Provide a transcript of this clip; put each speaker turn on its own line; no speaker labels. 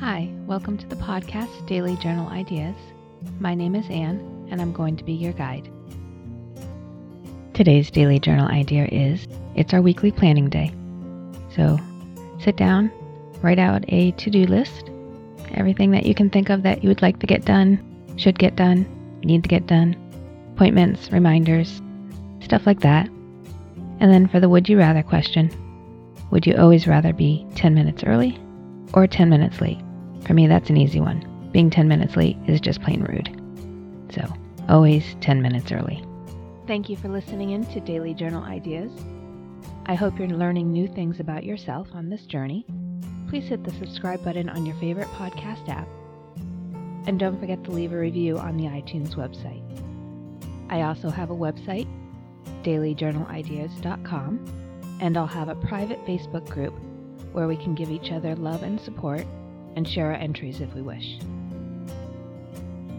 Hi, welcome to the podcast Daily Journal Ideas. My name is Anne, and I'm going to be your guide. Today's daily journal idea is it's our weekly planning day. So sit down, write out a to do list, everything that you can think of that you would like to get done, should get done, need to get done, appointments, reminders, stuff like that. And then for the would you rather question, would you always rather be 10 minutes early or 10 minutes late? For me, that's an easy one. Being 10 minutes late is just plain rude. So, always 10 minutes early. Thank you for listening in to Daily Journal Ideas. I hope you're learning new things about yourself on this journey. Please hit the subscribe button on your favorite podcast app. And don't forget to leave a review on the iTunes website. I also have a website, dailyjournalideas.com, and I'll have a private Facebook group where we can give each other love and support and share our entries if we wish.